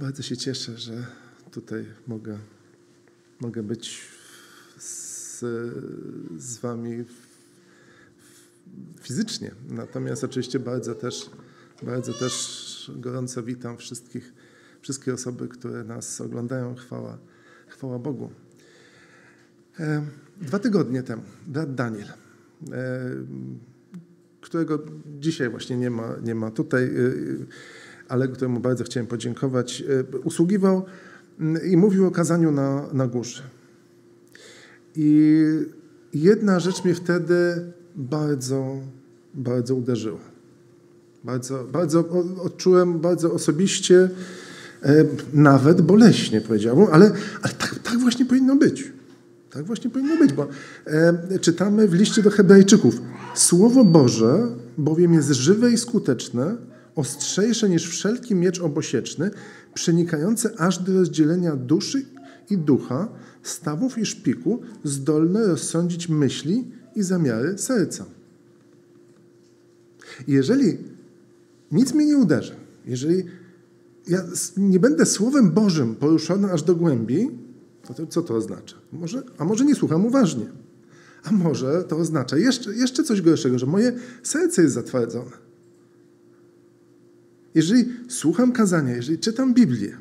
Bardzo się cieszę, że tutaj mogę, mogę być z, z Wami fizycznie. Natomiast oczywiście bardzo też, bardzo też gorąco witam wszystkich, wszystkie osoby, które nas oglądają. Chwała, chwała Bogu. E, dwa tygodnie temu brat Daniel, e, którego dzisiaj właśnie nie ma, nie ma tutaj, e, ale któremu bardzo chciałem podziękować, usługiwał i mówił o kazaniu na, na górze. I jedna rzecz mnie wtedy bardzo, bardzo uderzyła. Bardzo, bardzo odczułem bardzo osobiście, nawet boleśnie powiedziałbym, ale, ale tak, tak właśnie powinno być. Tak właśnie powinno być, bo e, czytamy w liście do Hebrajczyków: Słowo Boże bowiem jest żywe i skuteczne, ostrzejsze niż wszelki miecz obosieczny, przenikające aż do rozdzielenia duszy i ducha, stawów i szpiku, zdolne rozsądzić myśli i zamiary serca. Jeżeli nic mnie nie uderzy, jeżeli ja nie będę Słowem Bożym poruszony aż do głębi, to, to co to oznacza? Może, a może nie słucham uważnie. A może to oznacza jeszcze, jeszcze coś gorszego, że moje serce jest zatwardzone. Jeżeli słucham kazania, jeżeli czytam Biblię,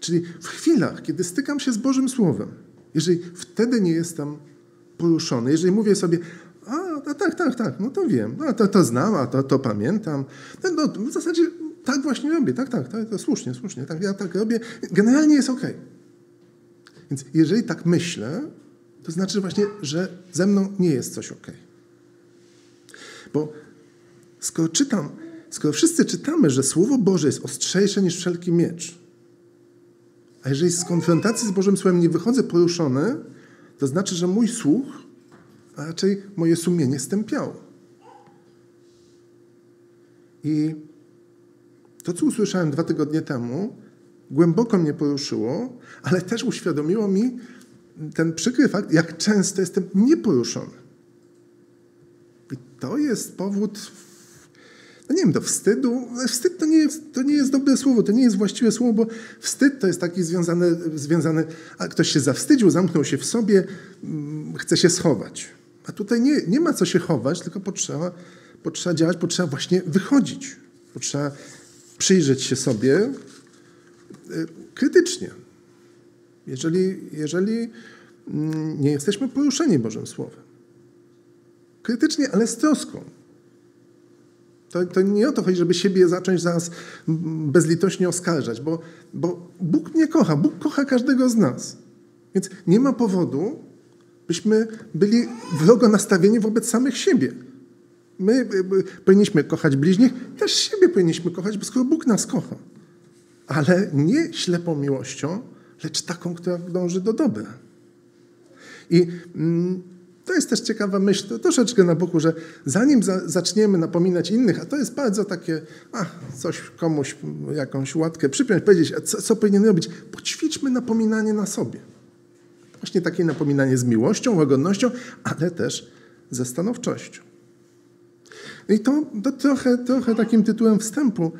czyli w chwilach, kiedy stykam się z Bożym Słowem, jeżeli wtedy nie jestem poruszony, jeżeli mówię sobie, a, a tak, tak, tak, no to wiem, no, to, to znam, a to, to pamiętam, no, no, w zasadzie tak właśnie robię, tak, tak, tak to słusznie, słusznie, tak, ja tak robię, generalnie jest ok. Więc jeżeli tak myślę, to znaczy właśnie, że ze mną nie jest coś ok. Bo skoro czytam, skoro wszyscy czytamy, że Słowo Boże jest ostrzejsze niż wszelki miecz, a jeżeli z konfrontacji z Bożym Słowem nie wychodzę poruszony, to znaczy, że mój słuch, a raczej moje sumienie stępiało. I to, co usłyszałem dwa tygodnie temu, głęboko mnie poruszyło, ale też uświadomiło mi ten przykry fakt, jak często jestem nieporuszony. I to jest powód, no nie wiem, do wstydu. Wstyd to nie, jest, to nie jest dobre słowo, to nie jest właściwe słowo, bo wstyd to jest taki związany, związany a ktoś się zawstydził, zamknął się w sobie, mm, chce się schować. A tutaj nie, nie ma co się chować, tylko potrzeba, potrzeba działać, potrzeba właśnie wychodzić. Potrzeba przyjrzeć się sobie, Y, krytycznie. Jeżeli, jeżeli mm, nie jesteśmy poruszeni Bożym Słowem. Krytycznie, ale z troską. To, to, nie o to chodzi, żeby siebie zacząć zaraz bezlitośnie oskarżać, bo, bo Bóg mnie kocha, Bóg kocha każdego z nas. Więc nie ma powodu, byśmy byli wrogo nastawieni wobec samych siebie. My y, y, powinniśmy kochać bliźnich, też siebie powinniśmy kochać, bo skoro Bóg nas kocha ale nie ślepą miłością, lecz taką, która dąży do dobra. I mm, to jest też ciekawa myśl, troszeczkę na boku, że zanim za, zaczniemy napominać innych, a to jest bardzo takie, a coś komuś, jakąś łatkę przypiąć, powiedzieć, a co, co powinien robić, poćwiczmy napominanie na sobie. Właśnie takie napominanie z miłością, łagodnością, ale też ze stanowczością. I to, to trochę, trochę takim tytułem wstępu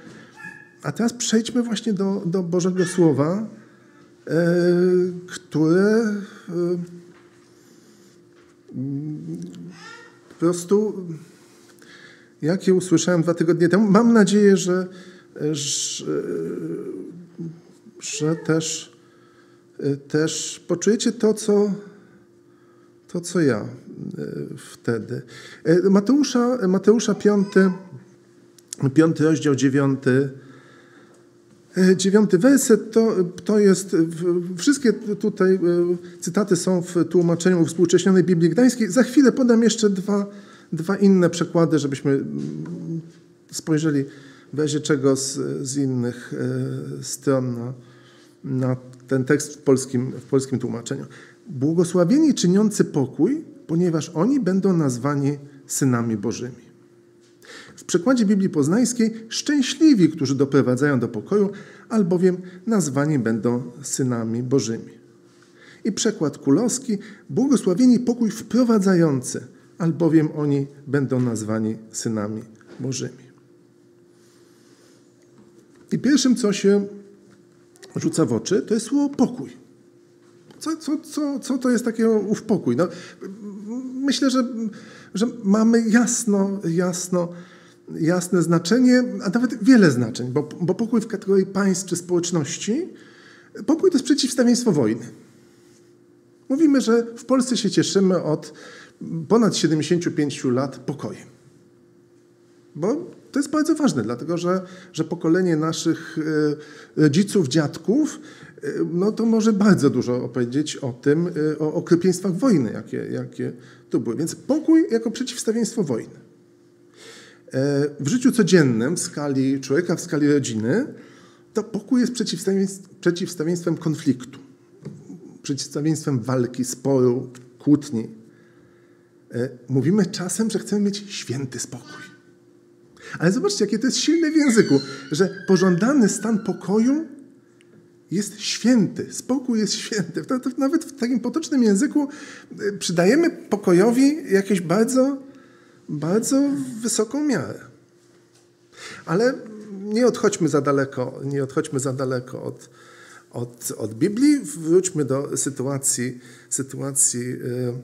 a teraz przejdźmy właśnie do, do Bożego Słowa, e, które e, po prostu, jak je usłyszałem dwa tygodnie temu, mam nadzieję, że, że, że też, też poczujecie to, co, to, co ja e, wtedy. Mateusza, Mateusza 5, 5 rozdział 9 E, dziewiąty werset to, to jest, wszystkie tutaj e, cytaty są w tłumaczeniu współcześnionej Biblii Gdańskiej. Za chwilę podam jeszcze dwa, dwa inne przekłady, żebyśmy mm, spojrzeli w razie czego z, z innych e, stron na, na ten tekst w polskim, w polskim tłumaczeniu. Błogosławieni czyniący pokój, ponieważ oni będą nazwani synami Bożymi. W przekładzie Biblii Poznańskiej szczęśliwi, którzy doprowadzają do pokoju, albowiem nazwani będą synami Bożymi. I przekład kulowski błogosławieni pokój wprowadzający, albowiem oni będą nazwani synami Bożymi. I pierwszym, co się rzuca w oczy, to jest słowo pokój. Co, co, co, co to jest takiego ów pokój? No, myślę, że, że mamy jasno, jasno, jasne znaczenie, a nawet wiele znaczeń, bo, bo pokój w kategorii państw czy społeczności, pokój to jest przeciwstawieństwo wojny. Mówimy, że w Polsce się cieszymy od ponad 75 lat pokojem. Bo to jest bardzo ważne, dlatego że, że pokolenie naszych e, rodziców, dziadków, e, no to może bardzo dużo opowiedzieć o tym, e, o okropieństwach wojny, jakie, jakie tu były. Więc pokój jako przeciwstawieństwo wojny. W życiu codziennym, w skali człowieka, w skali rodziny, to pokój jest przeciwstawieństwem konfliktu, przeciwstawieństwem walki, sporu, kłótni. Mówimy czasem, że chcemy mieć święty spokój. Ale zobaczcie, jakie to jest silne w języku, że pożądany stan pokoju jest święty, spokój jest święty. Nawet w takim potocznym języku e, przydajemy pokojowi jakieś bardzo, bardzo wysoką miarę. Ale nie odchodźmy za daleko, nie odchodźmy za daleko od, od, od Biblii. Wróćmy do sytuacji, sytuacji yy,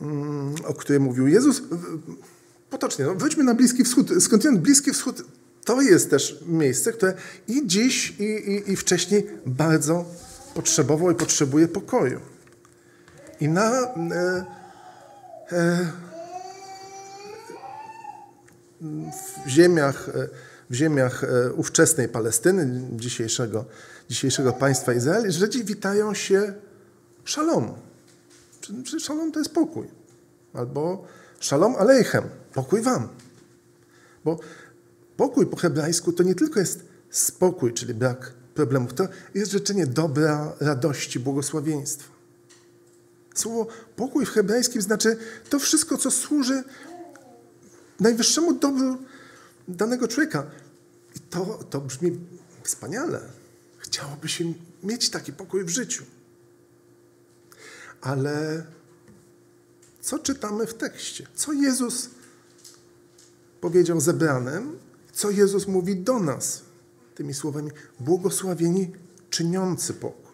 yy, o której mówił Jezus potocznie, no, wróćmy na Bliski Wschód. Skądinąd Bliski Wschód to jest też miejsce, które i dziś, i, i, i wcześniej bardzo potrzebował i potrzebuje pokoju. I na e, e, w ziemiach, e, w ziemiach e, ówczesnej Palestyny, dzisiejszego, dzisiejszego państwa Izrael, Żydzi witają się szalom. Szalom to jest pokój. Albo Shalom aleichem, pokój wam. Bo pokój po hebrajsku to nie tylko jest spokój, czyli brak problemów, to jest życzenie dobra, radości, błogosławieństwa. Słowo pokój w hebrajskim znaczy to wszystko, co służy najwyższemu dobru danego człowieka. I to, to brzmi wspaniale. Chciałoby się mieć taki pokój w życiu. Ale co czytamy w tekście? Co Jezus powiedział zebranym? Co Jezus mówi do nas tymi słowami? Błogosławieni czyniący pokój.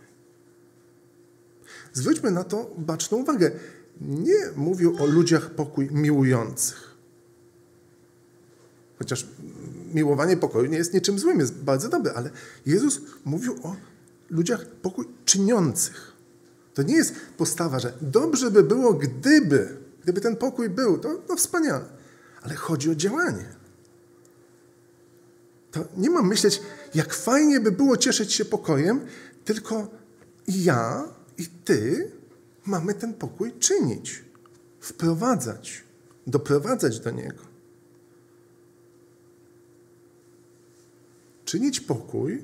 Zwróćmy na to baczną uwagę. Nie mówił o ludziach pokój miłujących. Chociaż miłowanie pokoju nie jest niczym złym, jest bardzo dobre, ale Jezus mówił o ludziach pokój czyniących. To nie jest postawa, że dobrze by było, gdyby, gdyby ten pokój był, to no wspaniale. Ale chodzi o działanie. To nie mam myśleć, jak fajnie by było cieszyć się pokojem, tylko ja i ty mamy ten pokój czynić, wprowadzać, doprowadzać do niego. Czynić pokój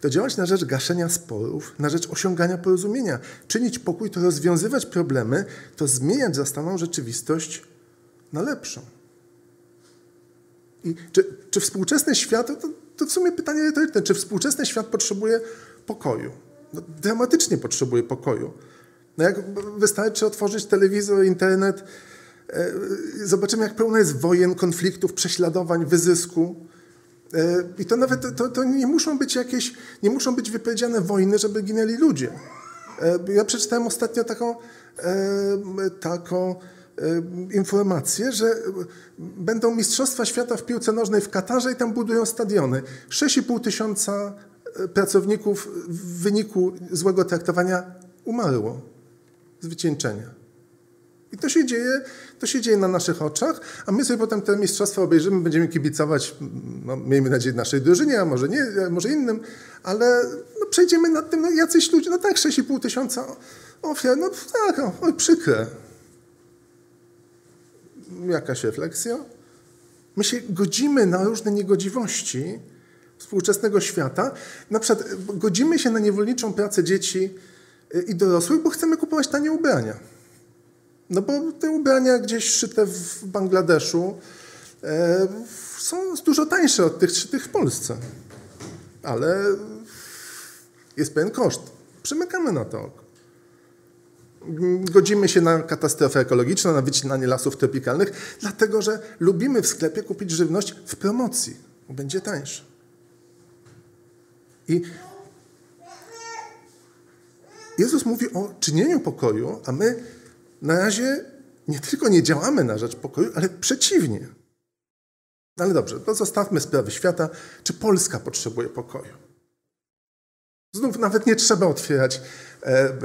to działać na rzecz gaszenia sporów, na rzecz osiągania porozumienia. Czynić pokój to rozwiązywać problemy, to zmieniać zastaną rzeczywistość na lepszą. I czy, czy współczesny świat, to, to w sumie pytanie retoryczne, czy współczesny świat potrzebuje pokoju? No, dramatycznie potrzebuje pokoju. No jak wystarczy otworzyć telewizor, internet, e, zobaczymy, jak pełno jest wojen, konfliktów, prześladowań, wyzysku. E, I to nawet to, to nie muszą być jakieś, nie muszą być wypowiedziane wojny, żeby ginęli ludzie. E, ja przeczytałem ostatnio taką, e, taką informację, że będą Mistrzostwa Świata w piłce nożnej w Katarze i tam budują stadiony. 6,5 tysiąca pracowników w wyniku złego traktowania umarło z wycieńczenia. I to się dzieje, to się dzieje na naszych oczach, a my sobie potem te mistrzostwa obejrzymy, będziemy kibicować, no, miejmy nadzieję, naszej drużynie, a może nie, a może innym, ale no, przejdziemy nad tym, no jacyś ludzie, no tak, 6,5 tysiąca ofiar, no tak, no, oj, przykre. Jakaś refleksja? My się godzimy na różne niegodziwości współczesnego świata. Na przykład godzimy się na niewolniczą pracę dzieci i dorosłych, bo chcemy kupować tanie ubrania. No bo te ubrania gdzieś szyte w Bangladeszu e, są dużo tańsze od tych szytych w Polsce. Ale jest pewien koszt. Przymykamy na to oko. Godzimy się na katastrofę ekologiczną, na wycinanie lasów tropikalnych, dlatego że lubimy w sklepie kupić żywność w promocji, bo będzie tańsza. I Jezus mówi o czynieniu pokoju, a my na razie nie tylko nie działamy na rzecz pokoju, ale przeciwnie. No ale dobrze, to zostawmy sprawy świata. Czy Polska potrzebuje pokoju? Znów nawet nie trzeba otwierać e,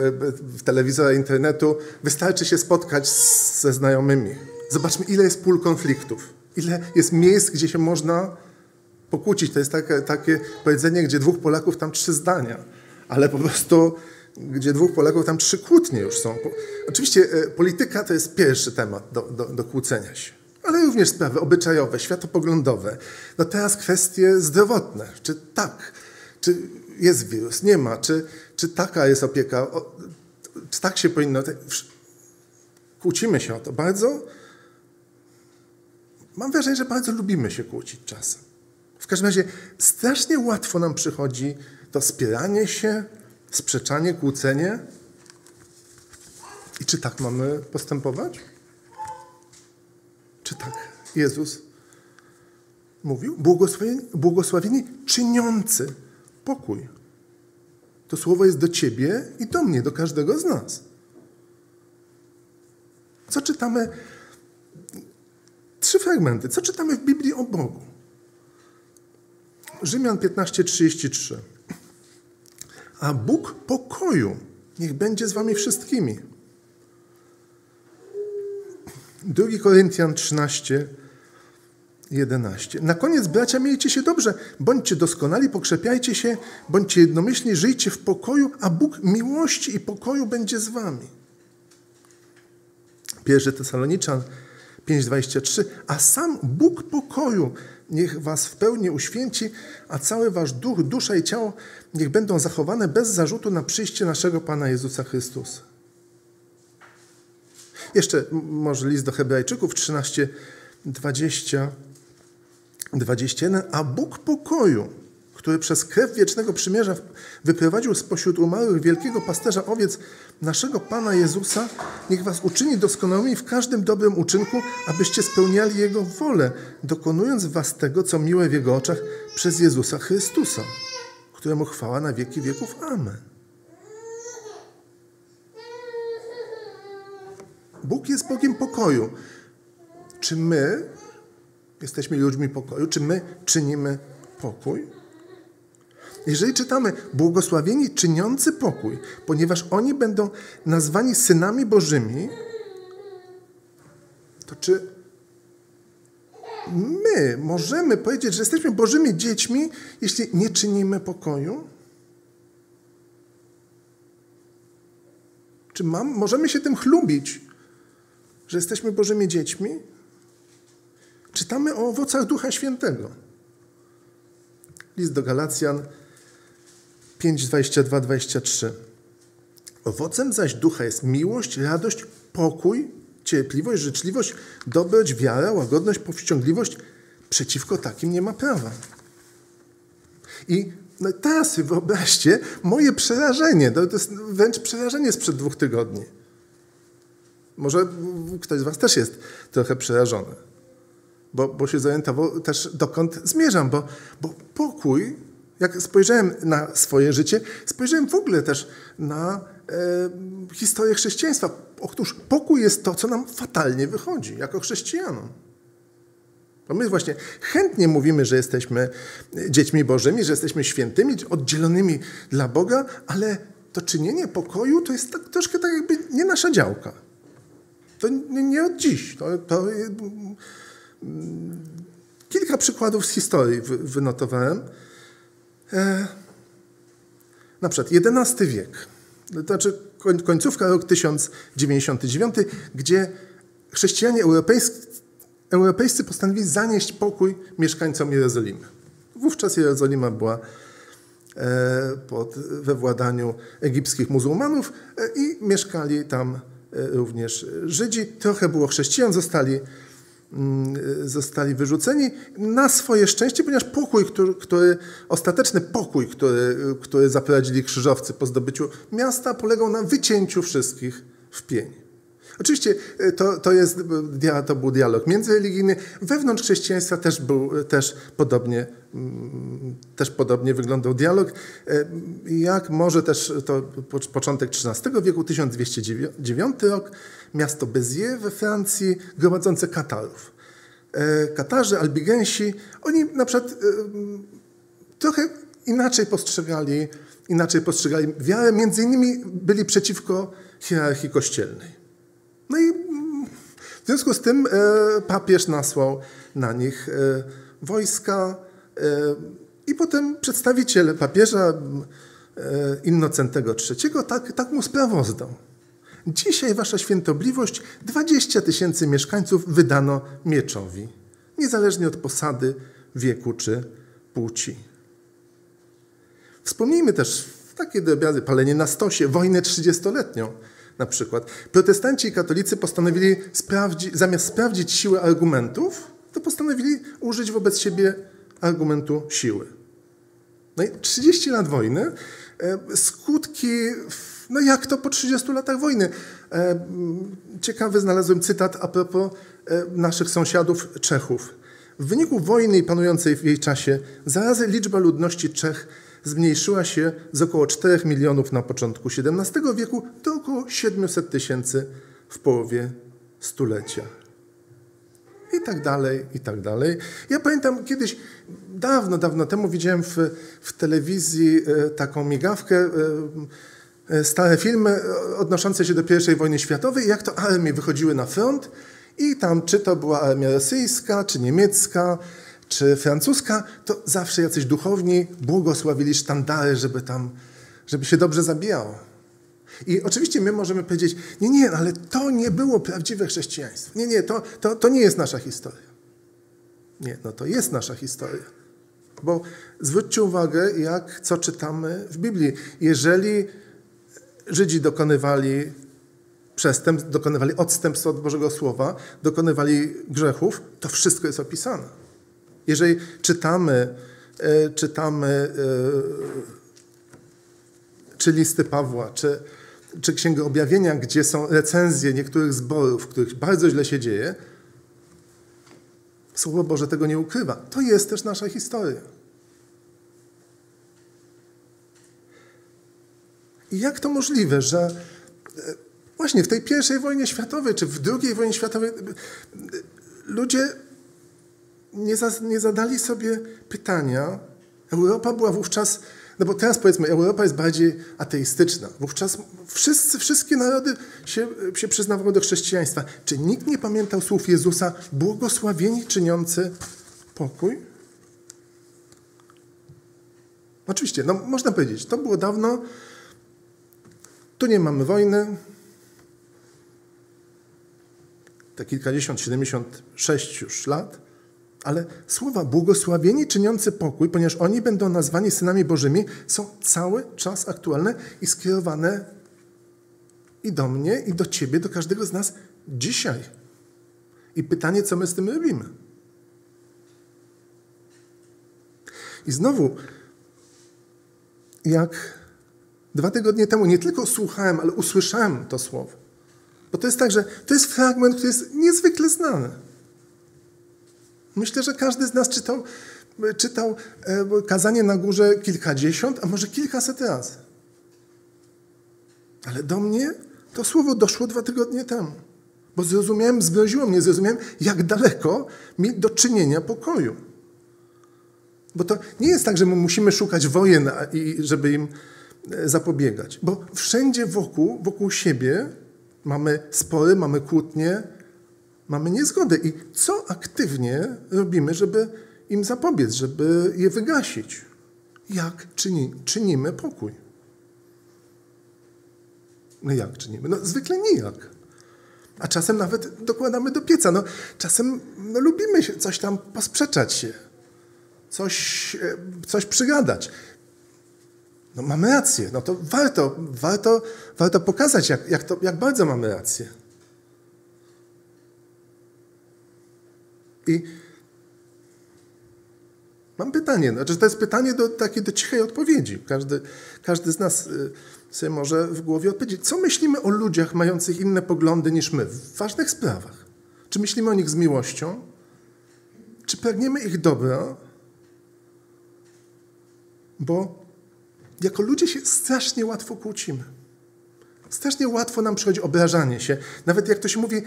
telewizora internetu. Wystarczy się spotkać ze znajomymi. Zobaczmy, ile jest pól konfliktów. Ile jest miejsc, gdzie się można pokłócić. To jest takie, takie powiedzenie, gdzie dwóch Polaków, tam trzy zdania. Ale po prostu, gdzie dwóch Polaków, tam trzy kłótnie już są. Oczywiście e, polityka to jest pierwszy temat do, do, do kłócenia się ale również sprawy obyczajowe, światopoglądowe. No teraz kwestie zdrowotne. Czy tak? Czy jest wirus? Nie ma. Czy, czy taka jest opieka? czy tak się powinno... Kłócimy się o to bardzo. Mam wrażenie, że bardzo lubimy się kłócić czasem. W każdym razie strasznie łatwo nam przychodzi to spieranie się, sprzeczanie, kłócenie. I czy tak mamy postępować? Czy tak Jezus mówił? Błogosławieni, błogosławieni czyniący pokój. To słowo jest do ciebie i do mnie, do każdego z nas. Co czytamy? Trzy fragmenty. Co czytamy w Biblii o Bogu? Rzymian 15:33. A Bóg pokoju niech będzie z wami wszystkimi. 2 Koryntian 13, 11. Na koniec, bracia, miejcie się dobrze, bądźcie doskonali, pokrzepiajcie się, bądźcie jednomyślni, żyjcie w pokoju, a Bóg miłości i pokoju będzie z wami. 1 Tesaloniczan 5,23. A sam Bóg pokoju niech was w pełni uświęci, a cały wasz duch, dusza i ciało niech będą zachowane bez zarzutu na przyjście naszego Pana Jezusa Chrystusa. Jeszcze może list do Hebrajczyków 13, 20, 21. A Bóg pokoju, który przez krew wiecznego przymierza wyprowadził spośród umarłych wielkiego pasterza owiec naszego Pana Jezusa, niech was uczyni doskonałymi w każdym dobrym uczynku, abyście spełniali Jego wolę, dokonując was tego, co miłe w Jego oczach przez Jezusa Chrystusa, któremu chwała na wieki wieków. Amen. Bóg jest Bogiem pokoju. Czy my jesteśmy ludźmi pokoju? Czy my czynimy pokój? Jeżeli czytamy błogosławieni czyniący pokój, ponieważ oni będą nazwani synami Bożymi, to czy my możemy powiedzieć, że jesteśmy Bożymi dziećmi, jeśli nie czynimy pokoju? Czy mam, możemy się tym chlubić, że jesteśmy Bożymi dziećmi? Czytamy o owocach Ducha Świętego. List do Galacjan 5, 22, 23. Owocem zaś ducha jest miłość, radość, pokój, cierpliwość, życzliwość, dobroć, wiara, łagodność, powściągliwość. Przeciwko takim nie ma prawa. I no teraz wyobraźcie moje przerażenie. To jest wręcz przerażenie sprzed dwóch tygodni. Może ktoś z Was też jest trochę przerażony, bo, bo się zorientował też dokąd zmierzam, bo, bo pokój, jak spojrzałem na swoje życie, spojrzałem w ogóle też na e, historię chrześcijaństwa. Otóż pokój jest to, co nam fatalnie wychodzi jako chrześcijanom. Bo my właśnie chętnie mówimy, że jesteśmy dziećmi Bożymi, że jesteśmy świętymi, oddzielonymi dla Boga, ale to czynienie pokoju to jest tak, troszkę tak jakby nie nasza działka. To nie, nie od dziś. To, to, kilka przykładów z historii wy, wynotowałem. E, na przykład XI wiek, to znaczy końcówka rok 1099, gdzie chrześcijanie europejscy, europejscy postanowili zanieść pokój mieszkańcom Jerozolimy. Wówczas Jerozolima była e, pod, we władaniu egipskich muzułmanów e, i mieszkali tam E, również Żydzi. Trochę było chrześcijan, zostali, zostali wyrzuceni na swoje szczęście, ponieważ pokój, który, który, ostateczny pokój, który, który zaprowadzili krzyżowcy po zdobyciu miasta, polegał na wycięciu wszystkich w pień. Oczywiście e, to, to, jest, to był dialog międzyreligijny. Wewnątrz chrześcijaństwa też, był, też, podobnie, mm, też podobnie wyglądał dialog. E, jak może też to początek XIII wieku, 1209 rok, miasto Béziers we Francji, gromadzące Katarów. E, Katarzy, Albigensi, oni na przykład trochę inaczej postrzegali, inaczej postrzegali wiarę, między innymi byli przeciwko hierarchii kościelnej. No i w związku z tym e, papież nasłał na nich e, wojska e, i potem przedstawiciel papieża Innocentego III tak, tak mu sprawozdał. Dzisiaj wasza świętobliwość 20 tysięcy mieszkańców wydano mieczowi, niezależnie od posady, wieku czy płci. Wspomnijmy też takie drobiazgi, palenie na stosie, wojnę trzydziestoletnią na przykład. Protestanci i katolicy postanowili sprawdzi, zamiast sprawdzić siłę argumentów, to postanowili użyć wobec siebie argumentu siły. No i 30 lat wojny, e, skutki, no jak to po 30 latach wojny? E, ciekawy znalazłem cytat a propos e, naszych sąsiadów Czechów. W wyniku wojny panującej w jej czasie zarazy liczba ludności Czech zmniejszyła się z około 4 milionów na początku XVII wieku do około 700 tysięcy w połowie stulecia. I tak dalej, i tak dalej. Ja pamiętam kiedyś, dawno, dawno temu widziałem w, w telewizji e, taką migawkę, e, e, stare filmy odnoszące się do I wojny światowej, jak to armie wychodziły na front i tam czy to była armia rosyjska, czy niemiecka, czy francuska, to zawsze jacyś duchowni błogosławili sztandary, żeby tam, żeby się dobrze zabijało. I oczywiście my możemy powiedzieć, nie, nie, ale to nie było prawdziwe chrześcijaństwo. Nie, nie, to, to, to nie jest nasza historia. Nie, no to jest nasza historia. Bo zwróćcie uwagę, jak, co czytamy w Biblii. Jeżeli Żydzi dokonywali przestępstw, dokonywali odstępstwa od Bożego Słowa, dokonywali grzechów, to wszystko jest opisane. Jeżeli czytamy, e, czytamy e, czy listy Pawła, czy, czy Księgę Objawienia, gdzie są recenzje niektórych zborów, w których bardzo źle się dzieje, Słowo Boże tego nie ukrywa. To jest też nasza historia. I jak to możliwe, że e, właśnie w tej pierwszej wojnie światowej, czy w drugiej wojnie światowej ludzie nie, za, nie zadali sobie pytania. Europa była wówczas, no bo teraz powiedzmy, Europa jest bardziej ateistyczna. Wówczas wszyscy, wszystkie narody się, się przyznawały do chrześcijaństwa. Czy nikt nie pamiętał słów Jezusa, błogosławieni czyniący pokój? Oczywiście, no można powiedzieć, to było dawno, tu nie mamy wojny, te kilkadziesiąt, siedemdziesiąt sześć już lat, ale słowa błogosławieni czyniący pokój, ponieważ oni będą nazwani synami Bożymi, są cały czas aktualne i skierowane i do mnie, i do ciebie, do każdego z nas dzisiaj. I pytanie, co my z tym robimy? I znowu, jak dwa tygodnie temu nie tylko słuchałem, ale usłyszałem to słowo. Bo to jest tak, że to jest fragment, który jest niezwykle znany. Myślę, że każdy z nas czytał, czytał e, kazanie na górze kilkadziesiąt, a może kilkaset razy. Ale do mnie to słowo doszło dwa tygodnie temu. Bo zrozumiałem, zgroziło mnie, zrozumiałem, jak daleko mi do czynienia pokoju. Bo to nie jest tak, że my musimy szukać wojen, i żeby im e, zapobiegać. Bo wszędzie wokół, wokół siebie mamy spory, mamy kłótnie, mamy niezgodę. I co aktywnie robimy, żeby im zapobiec, żeby je wygasić? Jak czyni, czynimy pokój? No jak czynimy? No zwykle nijak. A czasem nawet dokładamy do pieca. No, czasem no, lubimy się coś tam posprzeczać się, coś, e, coś przygadać. No mamy rację, no to warto, warto, warto pokazać, jak, jak, to, jak bardzo mamy rację. I Mam pytanie, znaczy to jest pytanie do, takie do cichej odpowiedzi. Każdy, każdy z nas y, sobie może w głowie odpowiedzieć, co myślimy o ludziach mających inne poglądy niż my w ważnych sprawach. Czy myślimy o nich z miłością? Czy pragniemy ich dobra? Bo jako ludzie się strasznie łatwo kłócimy. Strasznie łatwo nam przychodzi obrażanie się. Nawet jak to się mówi,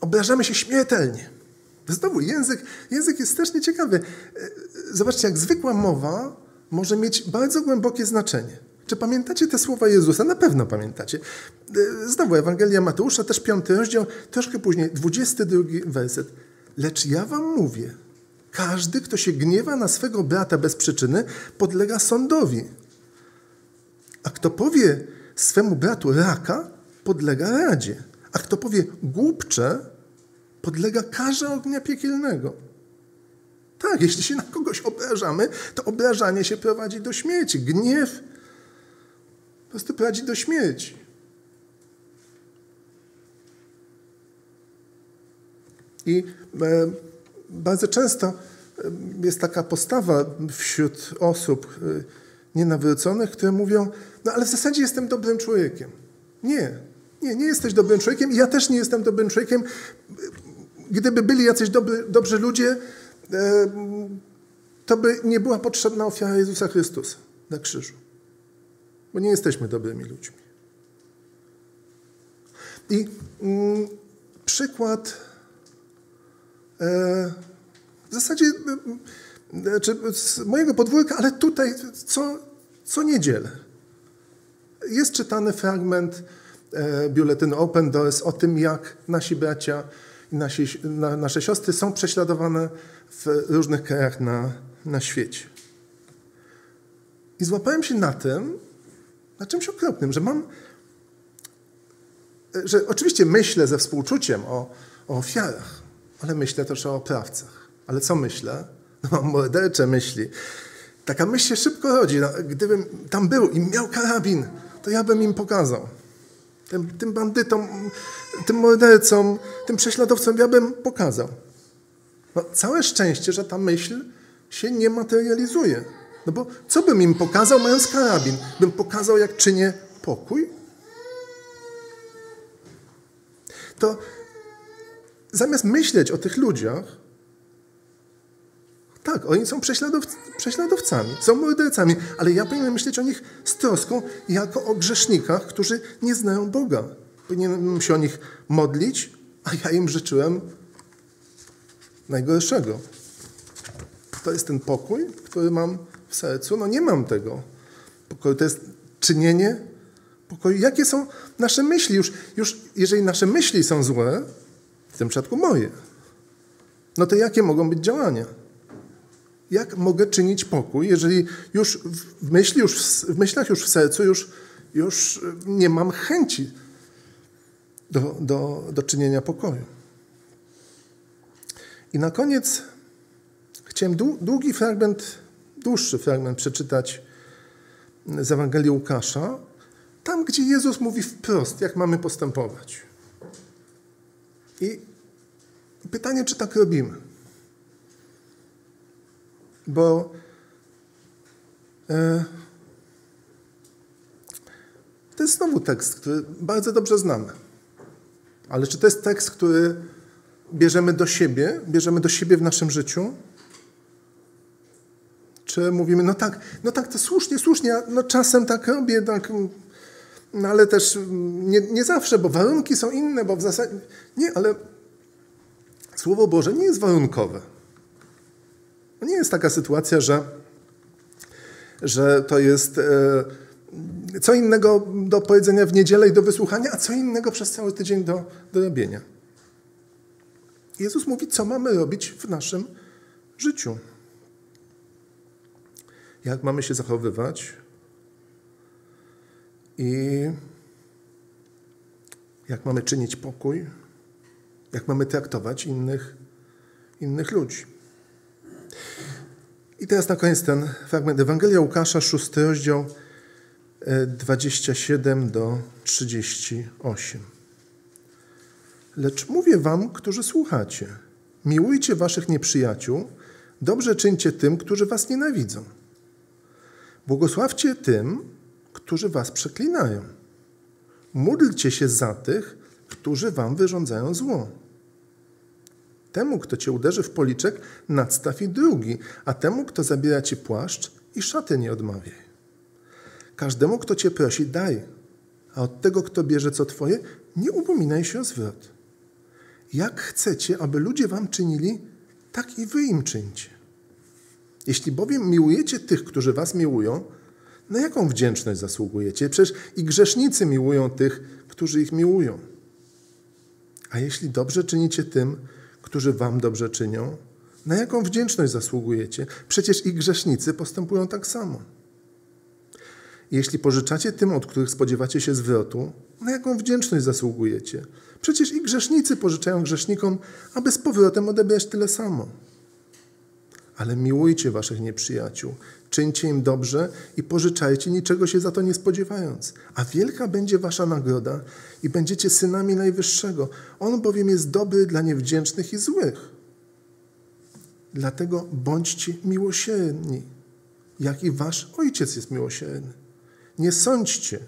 obrażamy się śmiertelnie. Znowu, język, język jest strasznie ciekawy. Zobaczcie, jak zwykła mowa może mieć bardzo głębokie znaczenie. Czy pamiętacie te słowa Jezusa? Na pewno pamiętacie. Znowu Ewangelia Mateusza, też piąty rozdział, troszkę później, dwudziesty drugi werset. Lecz ja wam mówię, każdy, kto się gniewa na swego brata bez przyczyny, podlega sądowi. A kto powie swemu bratu raka, podlega radzie. A kto powie głupcze, podlega karze ognia piekielnego. Tak, jeśli się na kogoś obrażamy, to obrażanie się prowadzi do śmierci. Gniew po prostu prowadzi do śmierci. I e, bardzo często e, jest taka postawa wśród osób e, nienawróconych, które mówią, no ale w zasadzie jestem dobrym człowiekiem. Nie, nie, nie jesteś dobrym człowiekiem i ja też nie jestem dobrym człowiekiem. Gdyby byli jacyś dobry, dobrzy ludzie, to by nie była potrzebna ofiara Jezusa Chrystusa na krzyżu. Bo nie jesteśmy dobrymi ludźmi. I mm, przykład e, w zasadzie e, czy z mojego podwórka, ale tutaj co, co niedzielę. Jest czytany fragment e, biuletynu Open Doors o tym, jak nasi bracia i nasi, na, nasze siostry są prześladowane w różnych krajach na, na świecie. I złapałem się na tym, na czymś okropnym, że mam, że oczywiście myślę ze współczuciem o, o ofiarach, ale myślę też o oprawcach. Ale co myślę? No, mam mordercze myśli. Taka myśl się szybko rodzi. No, gdybym tam był i miał karabin, to ja bym im pokazał. Tym, tym bandytom, tym mordercom, tym prześladowcom ja bym pokazał. No, całe szczęście, że ta myśl się nie materializuje. No bo co bym im pokazał, mając karabin? Bym pokazał, jak czynię pokój? To zamiast myśleć o tych ludziach, tak, oni są prześladow prześladowcami, są mordercami, ale ja powinienem myśleć o nich z troską jako o grzesznikach, którzy nie znają Boga. Powinienem się o nich modlić, a ja im życzyłem najgorszego. To jest ten pokój, który mam w sercu. No nie mam tego pokoju. To jest czynienie pokoju. Jakie są nasze myśli? Już, już jeżeli nasze myśli są złe, w tym przypadku moje, no to jakie mogą być działania? Jak mogę czynić pokój, jeżeli już w, myśli, już w myślach, już w sercu, już, już nie mam chęci do, do, do czynienia pokoju? I na koniec chciałem długi fragment, dłuższy fragment przeczytać z Ewangelii Łukasza, tam gdzie Jezus mówi wprost, jak mamy postępować. I pytanie, czy tak robimy? Bo e, to jest znowu tekst, który bardzo dobrze znamy. Ale czy to jest tekst, który bierzemy do siebie, bierzemy do siebie w naszym życiu? Czy mówimy, no tak, no tak, to słusznie, słusznie, no czasem tak robię, tak, no ale też nie, nie zawsze, bo warunki są inne, bo w zasadzie... Nie, ale Słowo Boże nie jest warunkowe. To nie jest taka sytuacja, że, że to jest e, co innego do powiedzenia w niedzielę i do wysłuchania, a co innego przez cały tydzień do, do robienia. Jezus mówi, co mamy robić w naszym życiu. Jak mamy się zachowywać i jak mamy czynić pokój, jak mamy traktować innych, innych ludzi. I teraz na koniec ten fragment Ewangelia Łukasza, szósty rozdział, 27 e, do 38. Lecz mówię wam, którzy słuchacie, miłujcie waszych nieprzyjaciół, Dobrze czyńcie tym, którzy was nienawidzą. Błogosławcie tym, którzy was przeklinają. Módlcie się za tych, którzy wam wyrządzają zło. Temu, kto cię uderzy w policzek, nadstaw i drugi, a temu, kto zabiera ci płaszcz i szaty nie odmawiaj. Każdemu, kto cię prosi, daj, a od tego, kto bierze co twoje, nie upominaj się o zwrot. Jak chcecie, aby ludzie wam czynili, tak i wy im czyńcie. Jeśli bowiem miłujecie tych, którzy was miłują, na jaką wdzięczność zasługujecie? Przecież i grzesznicy miłują tych, którzy ich miłują. A jeśli dobrze czynicie tym, którzy wam dobrze czynią, na jaką wdzięczność zasługujecie? Przecież i grzesznicy postępują tak samo. Jeśli pożyczacie tym, od których spodziewacie się zwrotu, na jaką wdzięczność zasługujecie? Przecież i grzesznicy pożyczają grzesznikom, aby z powrotem odebrać tyle samo. Ale miłujcie waszych nieprzyjaciół, czyńcie im dobrze i pożyczajcie, niczego się za to nie spodziewając. A wielka będzie wasza nagroda i będziecie synami Najwyższego. On bowiem jest dobry dla niewdzięcznych i złych. Dlatego bądźcie miłosierni, jak i wasz Ojciec jest miłosierny. Nie sądźcie,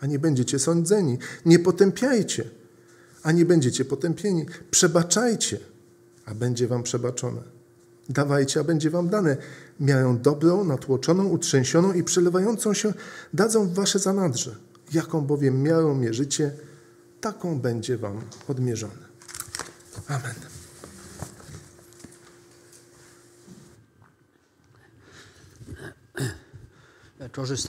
a nie będziecie sądzeni. Nie potępiajcie, a nie będziecie potępieni. Przebaczajcie, a będzie wam przebaczone. Dawajcie, a będzie wam dane. Miarę dobrą, natłoczoną, utrzęsioną i przelewającą się dadzą w wasze zanadrze. Jaką bowiem miarą mierzycie, taką będzie wam odmierzone. Amen. Korzyst